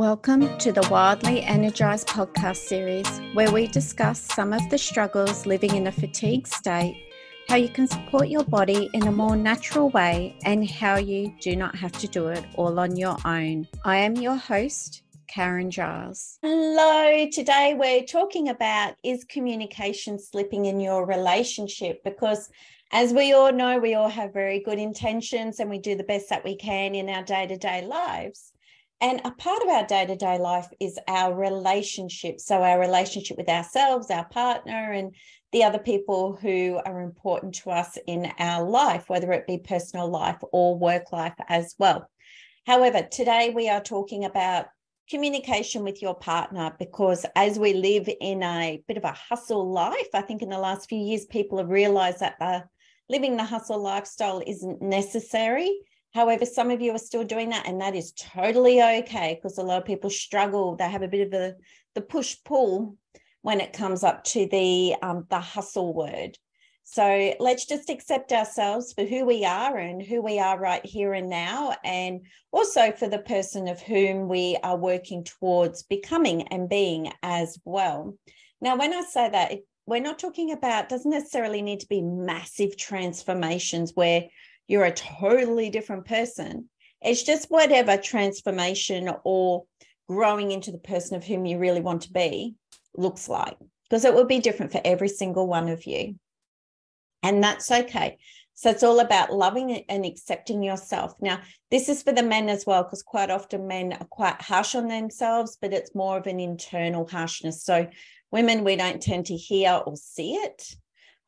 Welcome to the Wildly Energized podcast series, where we discuss some of the struggles living in a fatigued state, how you can support your body in a more natural way, and how you do not have to do it all on your own. I am your host, Karen Giles. Hello, today we're talking about is communication slipping in your relationship? Because as we all know, we all have very good intentions and we do the best that we can in our day to day lives. And a part of our day to day life is our relationship. So, our relationship with ourselves, our partner, and the other people who are important to us in our life, whether it be personal life or work life as well. However, today we are talking about communication with your partner because as we live in a bit of a hustle life, I think in the last few years, people have realized that the, living the hustle lifestyle isn't necessary However, some of you are still doing that, and that is totally okay because a lot of people struggle. They have a bit of the the push pull when it comes up to the um, the hustle word. So let's just accept ourselves for who we are and who we are right here and now, and also for the person of whom we are working towards becoming and being as well. Now, when I say that, we're not talking about doesn't necessarily need to be massive transformations where you're a totally different person. It's just whatever transformation or growing into the person of whom you really want to be looks like, because it will be different for every single one of you. And that's okay. So it's all about loving and accepting yourself. Now, this is for the men as well, because quite often men are quite harsh on themselves, but it's more of an internal harshness. So women, we don't tend to hear or see it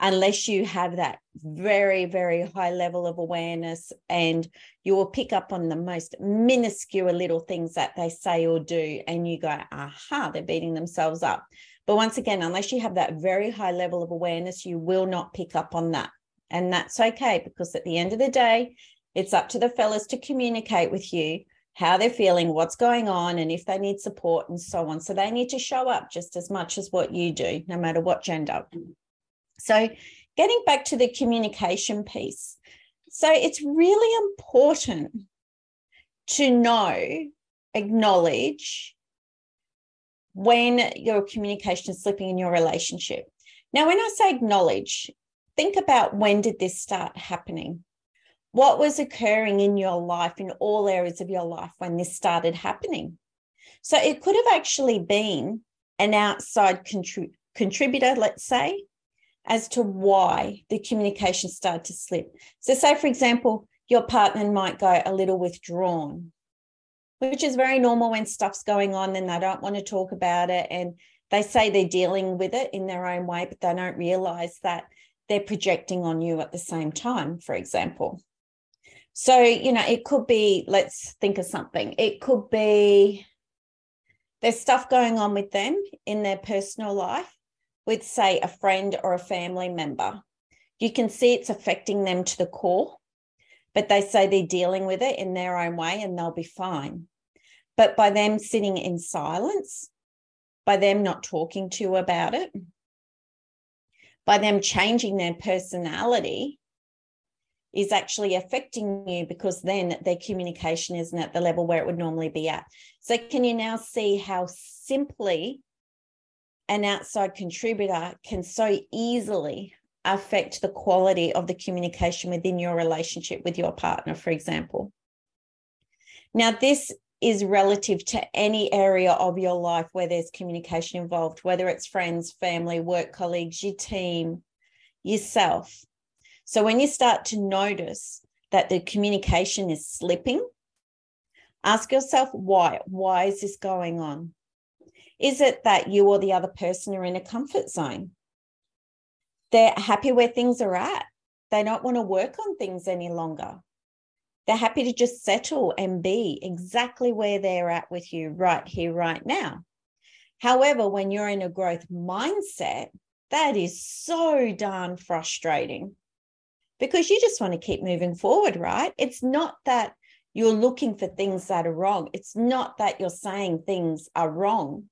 unless you have that very, very high level of awareness and you will pick up on the most minuscule little things that they say or do. And you go, aha, they're beating themselves up. But once again, unless you have that very high level of awareness, you will not pick up on that. And that's okay because at the end of the day, it's up to the fellas to communicate with you how they're feeling, what's going on, and if they need support and so on. So they need to show up just as much as what you do, no matter what gender. So, getting back to the communication piece. So, it's really important to know, acknowledge when your communication is slipping in your relationship. Now, when I say acknowledge, think about when did this start happening? What was occurring in your life, in all areas of your life, when this started happening? So it could have actually been an outside contrib- contributor, let's say, as to why the communication started to slip. So, say, for example, your partner might go a little withdrawn, which is very normal when stuff's going on and they don't want to talk about it. And they say they're dealing with it in their own way, but they don't realize that they're projecting on you at the same time, for example. So, you know, it could be, let's think of something. It could be there's stuff going on with them in their personal life with, say, a friend or a family member, you can see it's affecting them to the core, but they say they're dealing with it in their own way and they'll be fine. But by them sitting in silence, by them not talking to you about it, by them changing their personality, is actually affecting you because then their communication isn't at the level where it would normally be at. So, can you now see how simply an outside contributor can so easily affect the quality of the communication within your relationship with your partner, for example. Now, this is relative to any area of your life where there's communication involved, whether it's friends, family, work colleagues, your team, yourself. So, when you start to notice that the communication is slipping, ask yourself why. Why is this going on? Is it that you or the other person are in a comfort zone? They're happy where things are at. They don't want to work on things any longer. They're happy to just settle and be exactly where they're at with you right here, right now. However, when you're in a growth mindset, that is so darn frustrating because you just want to keep moving forward, right? It's not that you're looking for things that are wrong. It's not that you're saying things are wrong.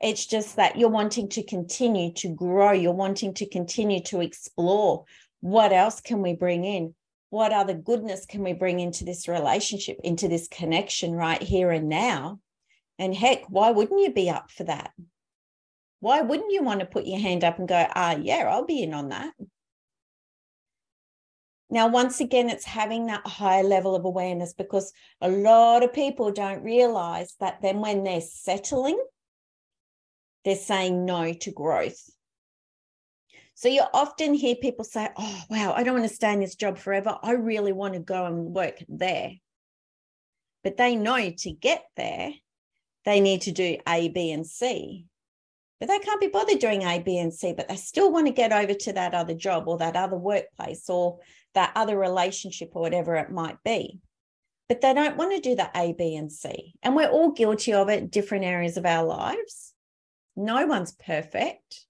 It's just that you're wanting to continue to grow. You're wanting to continue to explore what else can we bring in? What other goodness can we bring into this relationship, into this connection right here and now And heck, why wouldn't you be up for that? Why wouldn't you want to put your hand up and go, ah, yeah, I'll be in on that? Now, once again, it's having that higher level of awareness because a lot of people don't realize that then when they're settling, they're saying no to growth. So you often hear people say, Oh, wow, I don't want to stay in this job forever. I really want to go and work there. But they know to get there, they need to do A, B, and C. But they can't be bothered doing A, B, and C, but they still want to get over to that other job or that other workplace or that other relationship or whatever it might be. But they don't want to do the A, B, and C. And we're all guilty of it in different areas of our lives. No one's perfect.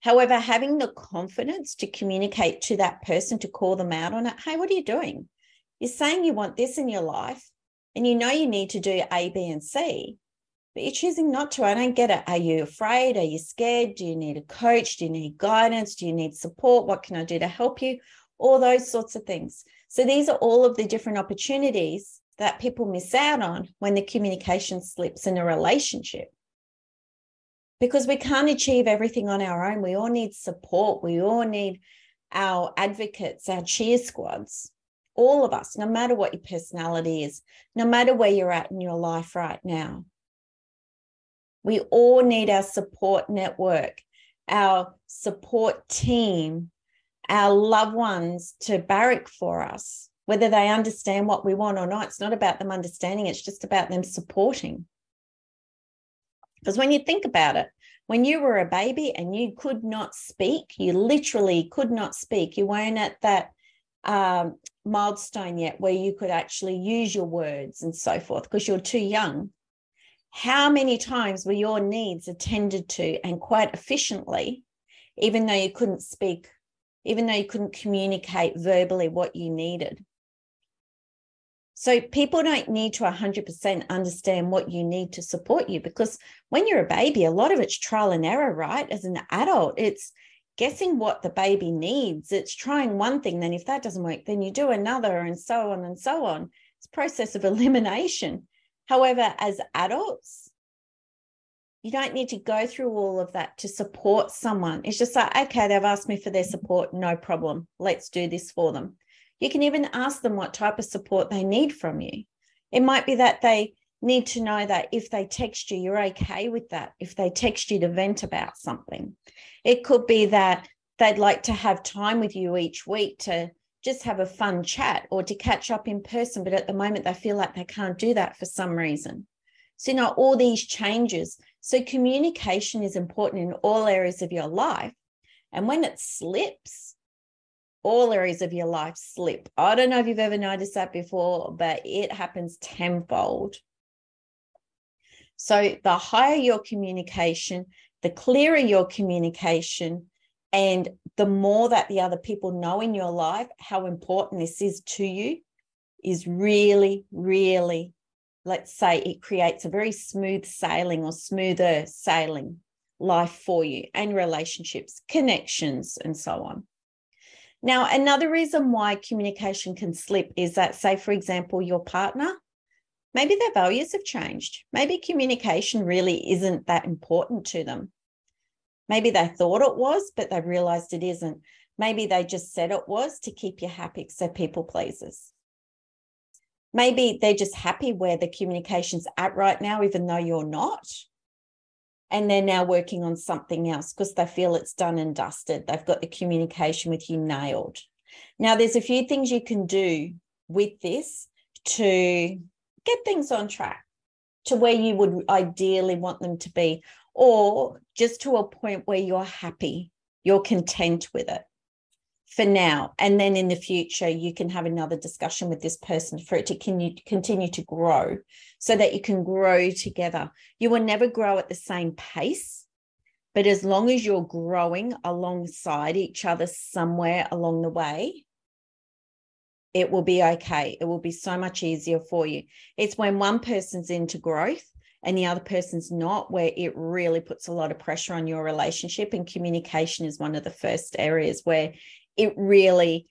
However, having the confidence to communicate to that person to call them out on it hey, what are you doing? You're saying you want this in your life and you know you need to do A, B, and C, but you're choosing not to. I don't get it. Are you afraid? Are you scared? Do you need a coach? Do you need guidance? Do you need support? What can I do to help you? All those sorts of things. So these are all of the different opportunities that people miss out on when the communication slips in a relationship. Because we can't achieve everything on our own. We all need support. We all need our advocates, our cheer squads, all of us, no matter what your personality is, no matter where you're at in your life right now. We all need our support network, our support team, our loved ones to barrack for us, whether they understand what we want or not. It's not about them understanding, it's just about them supporting. Because when you think about it, when you were a baby and you could not speak, you literally could not speak, you weren't at that um, milestone yet where you could actually use your words and so forth because you're too young how many times were your needs attended to and quite efficiently, even though you couldn't speak, even though you couldn't communicate verbally what you needed? So people don't need to 100% understand what you need to support you because when you're a baby, a lot of it's trial and error, right? As an adult, it's guessing what the baby needs. It's trying one thing, then if that doesn't work, then you do another, and so on and so on. It's process of elimination. However, as adults, you don't need to go through all of that to support someone. It's just like, okay, they've asked me for their support, no problem. Let's do this for them. You can even ask them what type of support they need from you. It might be that they need to know that if they text you, you're okay with that. If they text you to vent about something, it could be that they'd like to have time with you each week to just have a fun chat or to catch up in person. But at the moment, they feel like they can't do that for some reason. So, you know, all these changes. So, communication is important in all areas of your life. And when it slips, all areas of your life slip. I don't know if you've ever noticed that before, but it happens tenfold. So, the higher your communication, the clearer your communication, and the more that the other people know in your life how important this is to you, is really, really, let's say it creates a very smooth sailing or smoother sailing life for you and relationships, connections, and so on. Now, another reason why communication can slip is that, say, for example, your partner, maybe their values have changed. Maybe communication really isn't that important to them. Maybe they thought it was, but they realized it isn't. Maybe they just said it was to keep you happy, so people pleases. Maybe they're just happy where the communication's at right now, even though you're not. And they're now working on something else because they feel it's done and dusted. They've got the communication with you nailed. Now, there's a few things you can do with this to get things on track to where you would ideally want them to be or just to a point where you're happy, you're content with it for now. And then in the future, you can have another discussion with this person for it to continue to grow so that you can grow together. You will never grow at the same pace, but as long as you're growing alongside each other somewhere along the way, it will be okay. It will be so much easier for you. It's when one person's into growth and the other person's not, where it really puts a lot of pressure on your relationship. And communication is one of the first areas where it really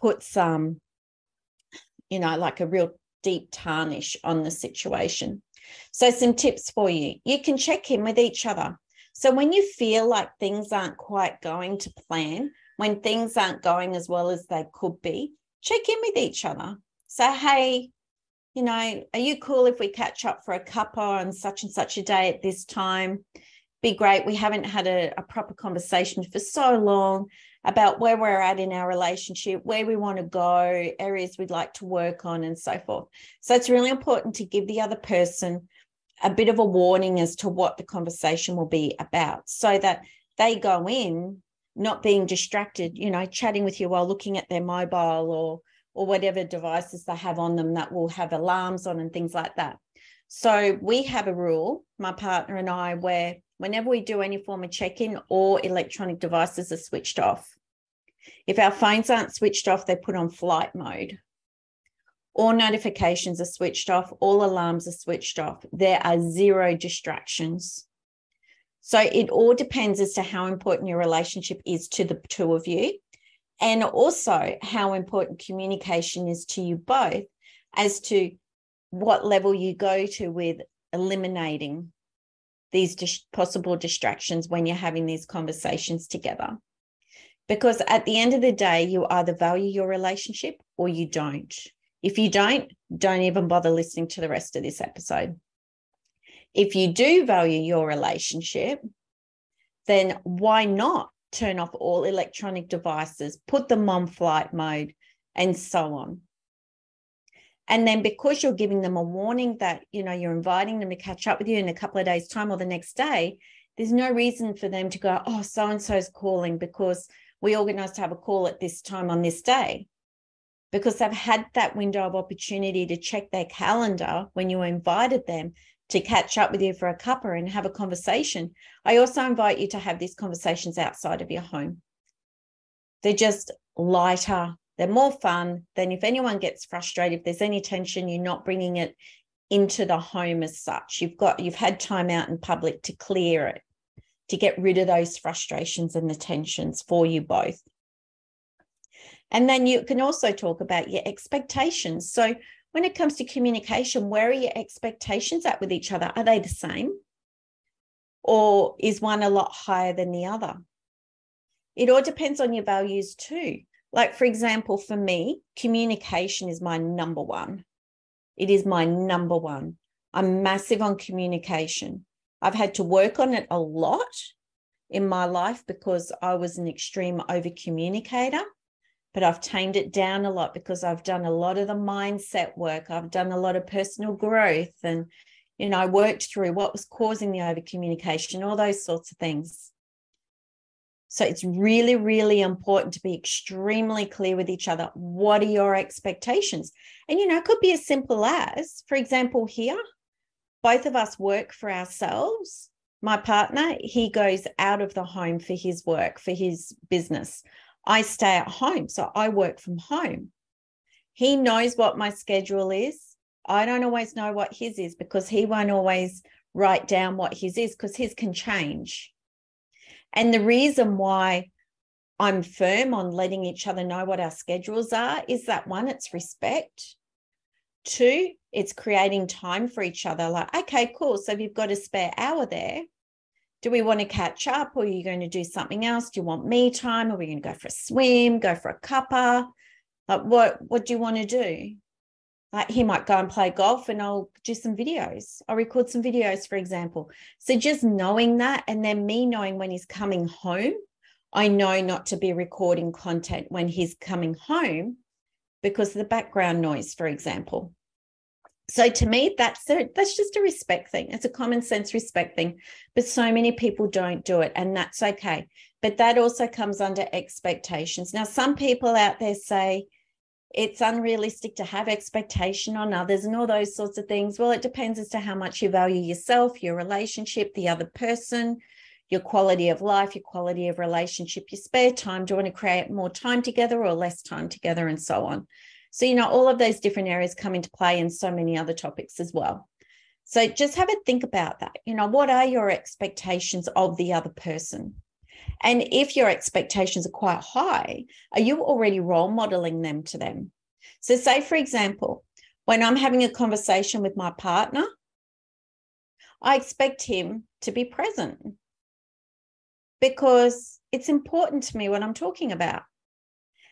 puts um, you know, like a real deep tarnish on the situation. So, some tips for you you can check in with each other. So, when you feel like things aren't quite going to plan, when things aren't going as well as they could be, check in with each other. Say, hey, you know, are you cool if we catch up for a cuppa on such and such a day at this time? Be great. We haven't had a, a proper conversation for so long about where we're at in our relationship, where we want to go, areas we'd like to work on, and so forth. So it's really important to give the other person a bit of a warning as to what the conversation will be about so that they go in not being distracted, you know, chatting with you while looking at their mobile or or whatever devices they have on them that will have alarms on and things like that. So we have a rule, my partner and I, where whenever we do any form of check-in, all electronic devices are switched off. If our phones aren't switched off, they're put on flight mode. All notifications are switched off, all alarms are switched off. There are zero distractions. So it all depends as to how important your relationship is to the two of you and also how important communication is to you both as to what level you go to with eliminating these dis- possible distractions when you're having these conversations together. Because at the end of the day, you either value your relationship or you don't. If you don't, don't even bother listening to the rest of this episode. If you do value your relationship, then why not turn off all electronic devices, put them on flight mode, and so on. And then because you're giving them a warning that, you know, you're inviting them to catch up with you in a couple of days' time or the next day, there's no reason for them to go, oh, so and so's calling because we organized to have a call at this time on this day. Because they've had that window of opportunity to check their calendar when you invited them to catch up with you for a cuppa and have a conversation. I also invite you to have these conversations outside of your home. They're just lighter, they're more fun. Then, if anyone gets frustrated, if there's any tension, you're not bringing it into the home as such. You've got, you've had time out in public to clear it, to get rid of those frustrations and the tensions for you both. And then you can also talk about your expectations. So, when it comes to communication, where are your expectations at with each other? Are they the same? Or is one a lot higher than the other? It all depends on your values too. Like, for example, for me, communication is my number one. It is my number one. I'm massive on communication. I've had to work on it a lot in my life because I was an extreme over communicator but I've tamed it down a lot because I've done a lot of the mindset work. I've done a lot of personal growth and, you know, I worked through what was causing the over communication, all those sorts of things. So it's really, really important to be extremely clear with each other. What are your expectations? And, you know, it could be as simple as, for example, here, both of us work for ourselves. My partner, he goes out of the home for his work, for his business. I stay at home. So I work from home. He knows what my schedule is. I don't always know what his is because he won't always write down what his is because his can change. And the reason why I'm firm on letting each other know what our schedules are is that one, it's respect. Two, it's creating time for each other. Like, okay, cool. So if you've got a spare hour there, do we want to catch up or are you going to do something else? Do you want me time? Are we going to go for a swim, go for a cuppa? Like what what do you want to do? Like he might go and play golf and I'll do some videos. I'll record some videos, for example. So just knowing that and then me knowing when he's coming home, I know not to be recording content when he's coming home because of the background noise, for example so to me that's a, that's just a respect thing it's a common sense respect thing but so many people don't do it and that's okay but that also comes under expectations now some people out there say it's unrealistic to have expectation on others and all those sorts of things well it depends as to how much you value yourself your relationship the other person your quality of life your quality of relationship your spare time do you want to create more time together or less time together and so on so, you know, all of those different areas come into play and so many other topics as well. So just have a think about that. You know, what are your expectations of the other person? And if your expectations are quite high, are you already role modeling them to them? So, say, for example, when I'm having a conversation with my partner, I expect him to be present because it's important to me what I'm talking about.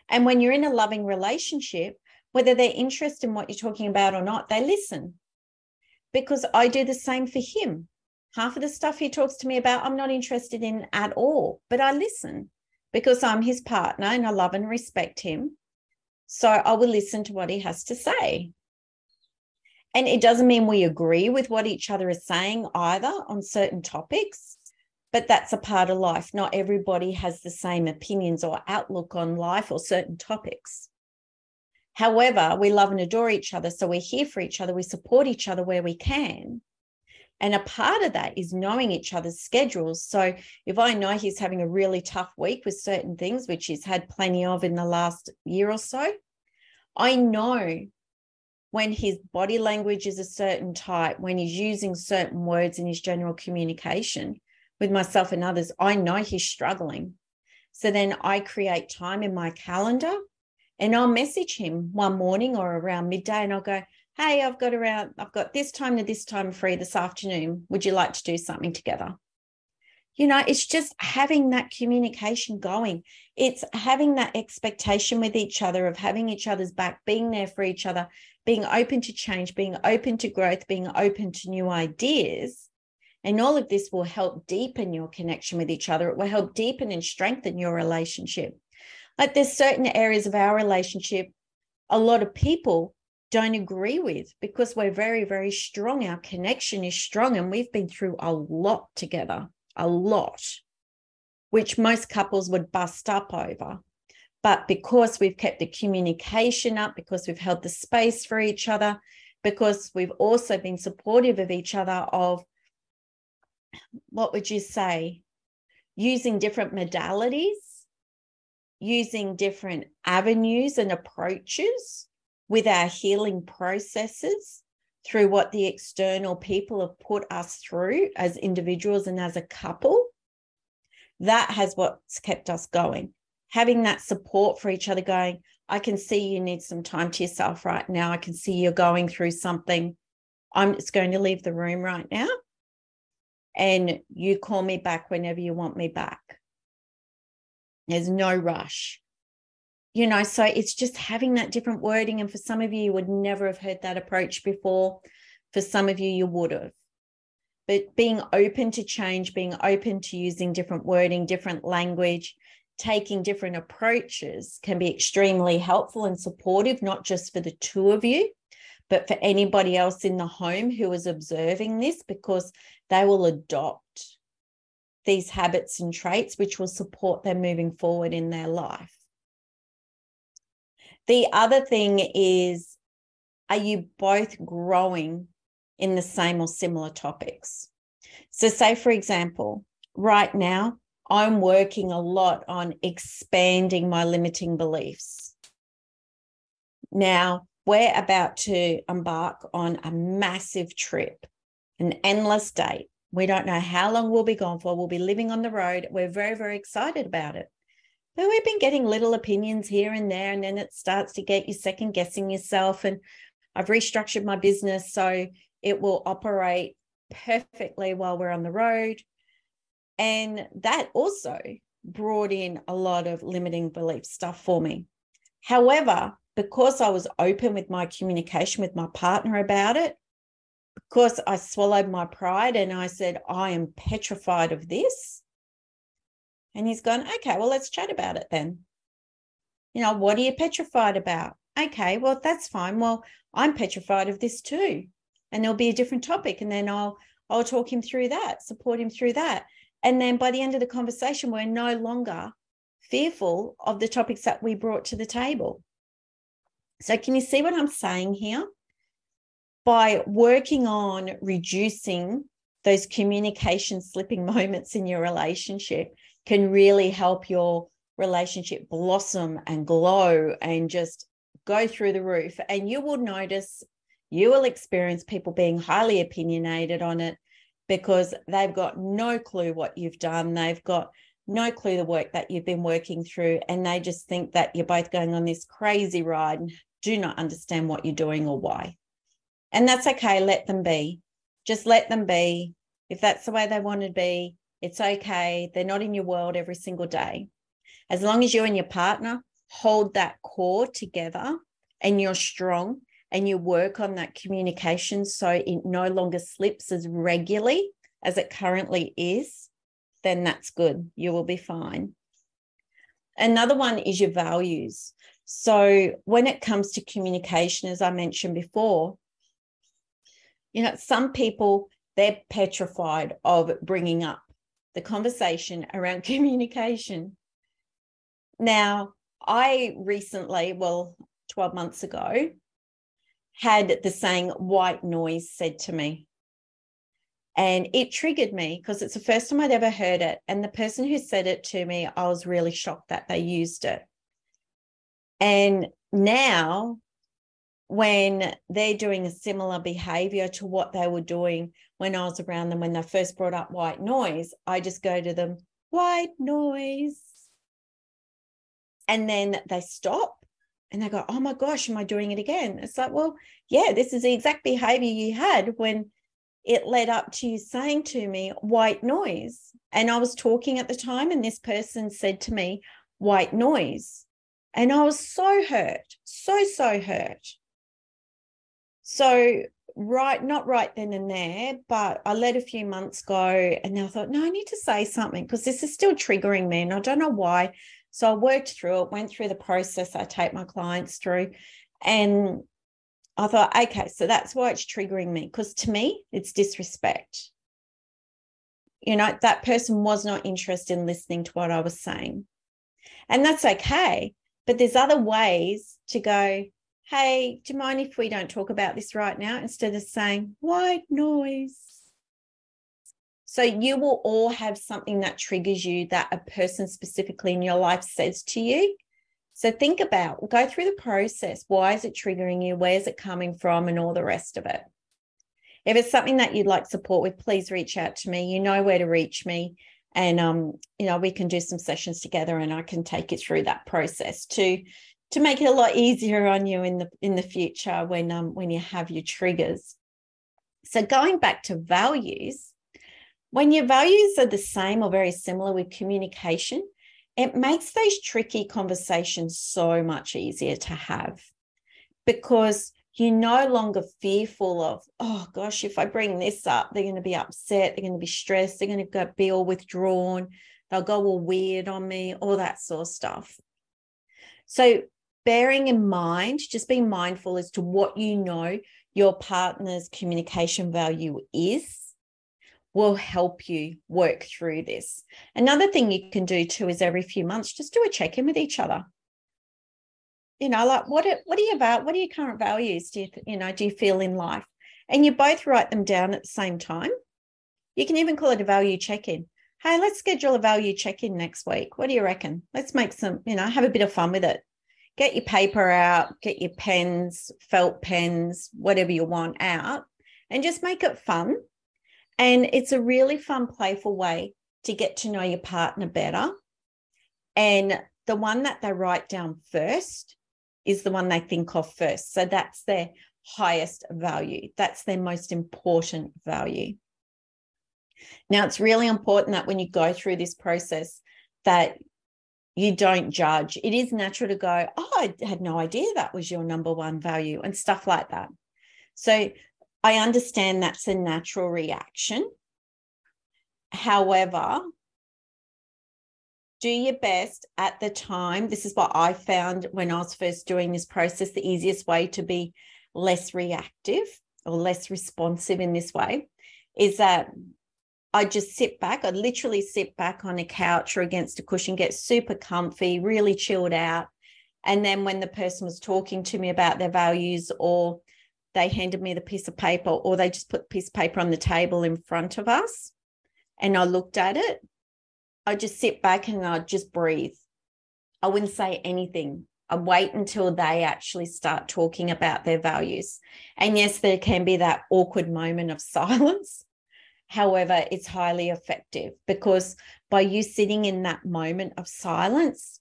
And when you're in a loving relationship, whether they're interested in what you're talking about or not, they listen because I do the same for him. Half of the stuff he talks to me about, I'm not interested in at all, but I listen because I'm his partner and I love and respect him. So I will listen to what he has to say. And it doesn't mean we agree with what each other is saying either on certain topics, but that's a part of life. Not everybody has the same opinions or outlook on life or certain topics. However, we love and adore each other. So we're here for each other. We support each other where we can. And a part of that is knowing each other's schedules. So if I know he's having a really tough week with certain things, which he's had plenty of in the last year or so, I know when his body language is a certain type, when he's using certain words in his general communication with myself and others, I know he's struggling. So then I create time in my calendar and I'll message him one morning or around midday and I'll go, Hey, I've got around, I've got this time to this time free this afternoon. Would you like to do something together? You know, it's just having that communication going. It's having that expectation with each other of having each other's back, being there for each other, being open to change, being open to growth, being open to new ideas. And all of this will help deepen your connection with each other. It will help deepen and strengthen your relationship. Like there's certain areas of our relationship a lot of people don't agree with because we're very, very strong. Our connection is strong and we've been through a lot together, a lot, which most couples would bust up over. But because we've kept the communication up, because we've held the space for each other, because we've also been supportive of each other, of what would you say, using different modalities using different avenues and approaches with our healing processes through what the external people have put us through as individuals and as a couple. That has what's kept us going. Having that support for each other, going, I can see you need some time to yourself right now. I can see you're going through something. I'm just going to leave the room right now. And you call me back whenever you want me back. There's no rush. You know, so it's just having that different wording. And for some of you, you would never have heard that approach before. For some of you, you would have. But being open to change, being open to using different wording, different language, taking different approaches can be extremely helpful and supportive, not just for the two of you, but for anybody else in the home who is observing this, because they will adopt these habits and traits, which will support them moving forward in their life. The other thing is are you both growing in the same or similar topics? So, say, for example, right now, I'm working a lot on expanding my limiting beliefs. Now, we're about to embark on a massive trip, an endless date. We don't know how long we'll be gone for. We'll be living on the road. We're very, very excited about it. But we've been getting little opinions here and there, and then it starts to get you second guessing yourself. And I've restructured my business so it will operate perfectly while we're on the road. And that also brought in a lot of limiting belief stuff for me. However, because I was open with my communication with my partner about it, because I swallowed my pride and I said, I am petrified of this. And he's gone, okay, well, let's chat about it then. You know, what are you petrified about? Okay, well, that's fine. Well, I'm petrified of this too. And there'll be a different topic. And then I'll I'll talk him through that, support him through that. And then by the end of the conversation, we're no longer fearful of the topics that we brought to the table. So, can you see what I'm saying here? by working on reducing those communication slipping moments in your relationship can really help your relationship blossom and glow and just go through the roof. And you will notice, you will experience people being highly opinionated on it because they've got no clue what you've done. They've got no clue the work that you've been working through. And they just think that you're both going on this crazy ride and do not understand what you're doing or why. And that's okay. Let them be. Just let them be. If that's the way they want to be, it's okay. They're not in your world every single day. As long as you and your partner hold that core together and you're strong and you work on that communication so it no longer slips as regularly as it currently is, then that's good. You will be fine. Another one is your values. So, when it comes to communication, as I mentioned before, you know, some people, they're petrified of bringing up the conversation around communication. Now, I recently, well, 12 months ago, had the saying white noise said to me. And it triggered me because it's the first time I'd ever heard it. And the person who said it to me, I was really shocked that they used it. And now, when they're doing a similar behavior to what they were doing when I was around them when they first brought up white noise, I just go to them, white noise. And then they stop and they go, oh my gosh, am I doing it again? It's like, well, yeah, this is the exact behavior you had when it led up to you saying to me, white noise. And I was talking at the time, and this person said to me, white noise. And I was so hurt, so, so hurt. So, right, not right then and there, but I let a few months go and I thought, no, I need to say something because this is still triggering me. And I don't know why. So I worked through it, went through the process I take my clients through. And I thought, okay, so that's why it's triggering me because to me, it's disrespect. You know, that person was not interested in listening to what I was saying. And that's okay. But there's other ways to go, hey, do you mind if we don't talk about this right now? Instead of saying, white noise. So you will all have something that triggers you that a person specifically in your life says to you. So think about, go through the process. Why is it triggering you? Where is it coming from? And all the rest of it. If it's something that you'd like support with, please reach out to me. You know where to reach me. And um, you know, we can do some sessions together and I can take you through that process to to make it a lot easier on you in the in the future when um when you have your triggers. So going back to values, when your values are the same or very similar with communication, it makes those tricky conversations so much easier to have because you're no longer fearful of, oh gosh, if I bring this up, they're going to be upset, they're going to be stressed, they're going to be all withdrawn, they'll go all weird on me, all that sort of stuff. So, bearing in mind, just being mindful as to what you know your partner's communication value is will help you work through this. Another thing you can do too is every few months just do a check in with each other. You know, like what are, what are your what are your current values? Do you you know do you feel in life? And you both write them down at the same time. You can even call it a value check in. Hey, let's schedule a value check in next week. What do you reckon? Let's make some, you know, have a bit of fun with it. Get your paper out, get your pens, felt pens, whatever you want out, and just make it fun and it's a really fun, playful way to get to know your partner better. And the one that they write down first is the one they think of first. So that's their highest value, that's their most important value. Now, it's really important that when you go through this process, that you don't judge. It is natural to go, oh, I had no idea that was your number one value and stuff like that. So I understand that's a natural reaction. However, do your best at the time. This is what I found when I was first doing this process. The easiest way to be less reactive or less responsive in this way is that I just sit back. I literally sit back on a couch or against a cushion, get super comfy, really chilled out. And then when the person was talking to me about their values or they handed me the piece of paper or they just put the piece of paper on the table in front of us and I looked at it, I just sit back and I'd just breathe. I wouldn't say anything. I wait until they actually start talking about their values. And yes, there can be that awkward moment of silence. However, it's highly effective because by you sitting in that moment of silence,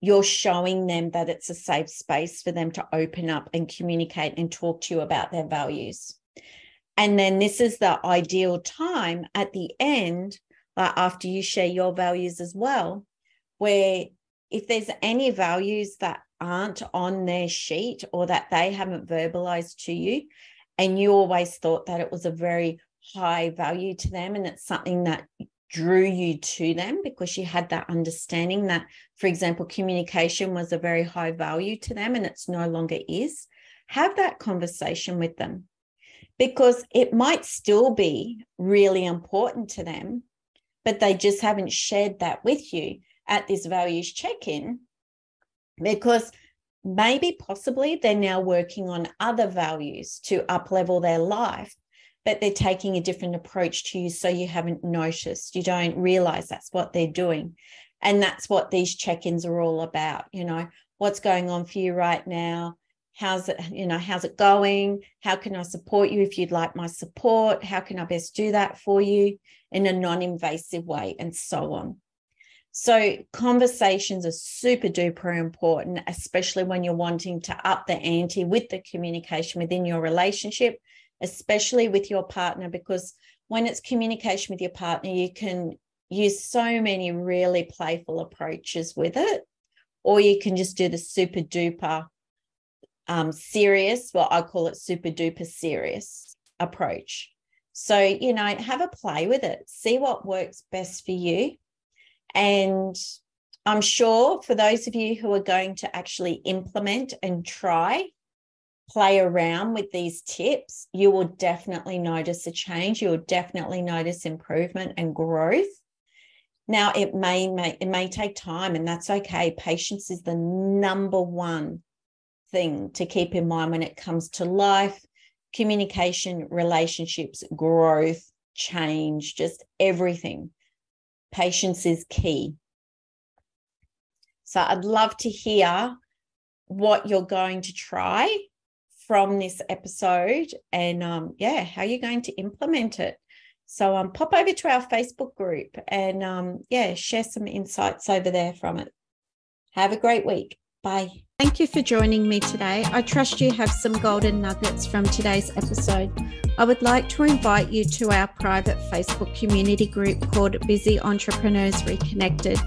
you're showing them that it's a safe space for them to open up and communicate and talk to you about their values. And then this is the ideal time at the end, like after you share your values as well, where if there's any values that aren't on their sheet or that they haven't verbalized to you, and you always thought that it was a very high value to them and it's something that drew you to them because you had that understanding that, for example, communication was a very high value to them and it's no longer is, have that conversation with them because it might still be really important to them, but they just haven't shared that with you at this values check in because maybe possibly they're now working on other values to uplevel their life but they're taking a different approach to you so you haven't noticed. You don't realize that's what they're doing. And that's what these check-ins are all about you know. What's going on for you right now? How's it you know how's it going? How can i support you if you'd like my support? How can i best do that for you? In a non-invasive way and so on. So conversations are super duper important, especially when you're wanting to up the ante with the communication within your relationship, especially with your partner, because when it's communication with your partner, you can use so many really playful approaches with it, or you can just do the super duper um, serious, well, I call it super duper serious approach. So, you know, have a play with it, see what works best for you and I'm sure for those of you who are going to actually implement and try, play around with these tips, you will definitely notice a change. You will definitely notice improvement and growth. Now, it may, may it may take time, and that's okay. Patience is the number one thing to keep in mind when it comes to life, communication, relationships, growth, change, just everything patience is key. So I'd love to hear what you're going to try from this episode and um, yeah, how you're going to implement it. So um, pop over to our Facebook group and um, yeah, share some insights over there from it. Have a great week. Bye. Thank you for joining me today. I trust you have some golden nuggets from today's episode. I would like to invite you to our private Facebook community group called Busy Entrepreneurs Reconnected.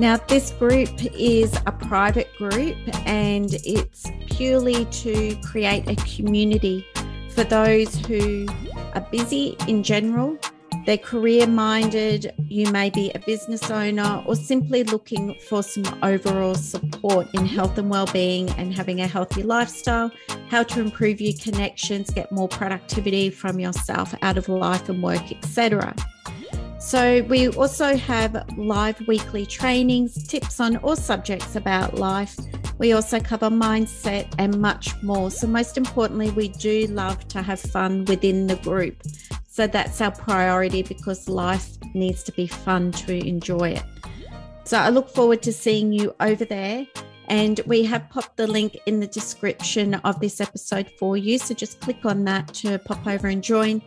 Now, this group is a private group and it's purely to create a community for those who are busy in general they're career minded, you may be a business owner, or simply looking for some overall support in health and well-being and having a healthy lifestyle, how to improve your connections, get more productivity from yourself out of life and work, etc. So, we also have live weekly trainings, tips on all subjects about life. We also cover mindset and much more. So, most importantly, we do love to have fun within the group. So that's our priority because life needs to be fun to enjoy it. So I look forward to seeing you over there. And we have popped the link in the description of this episode for you. So just click on that to pop over and join.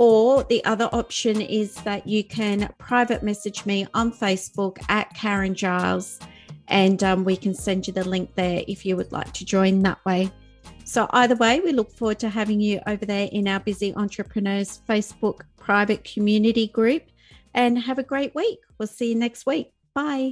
Or the other option is that you can private message me on Facebook at Karen Giles, and um, we can send you the link there if you would like to join that way. So, either way, we look forward to having you over there in our Busy Entrepreneurs Facebook private community group and have a great week. We'll see you next week. Bye.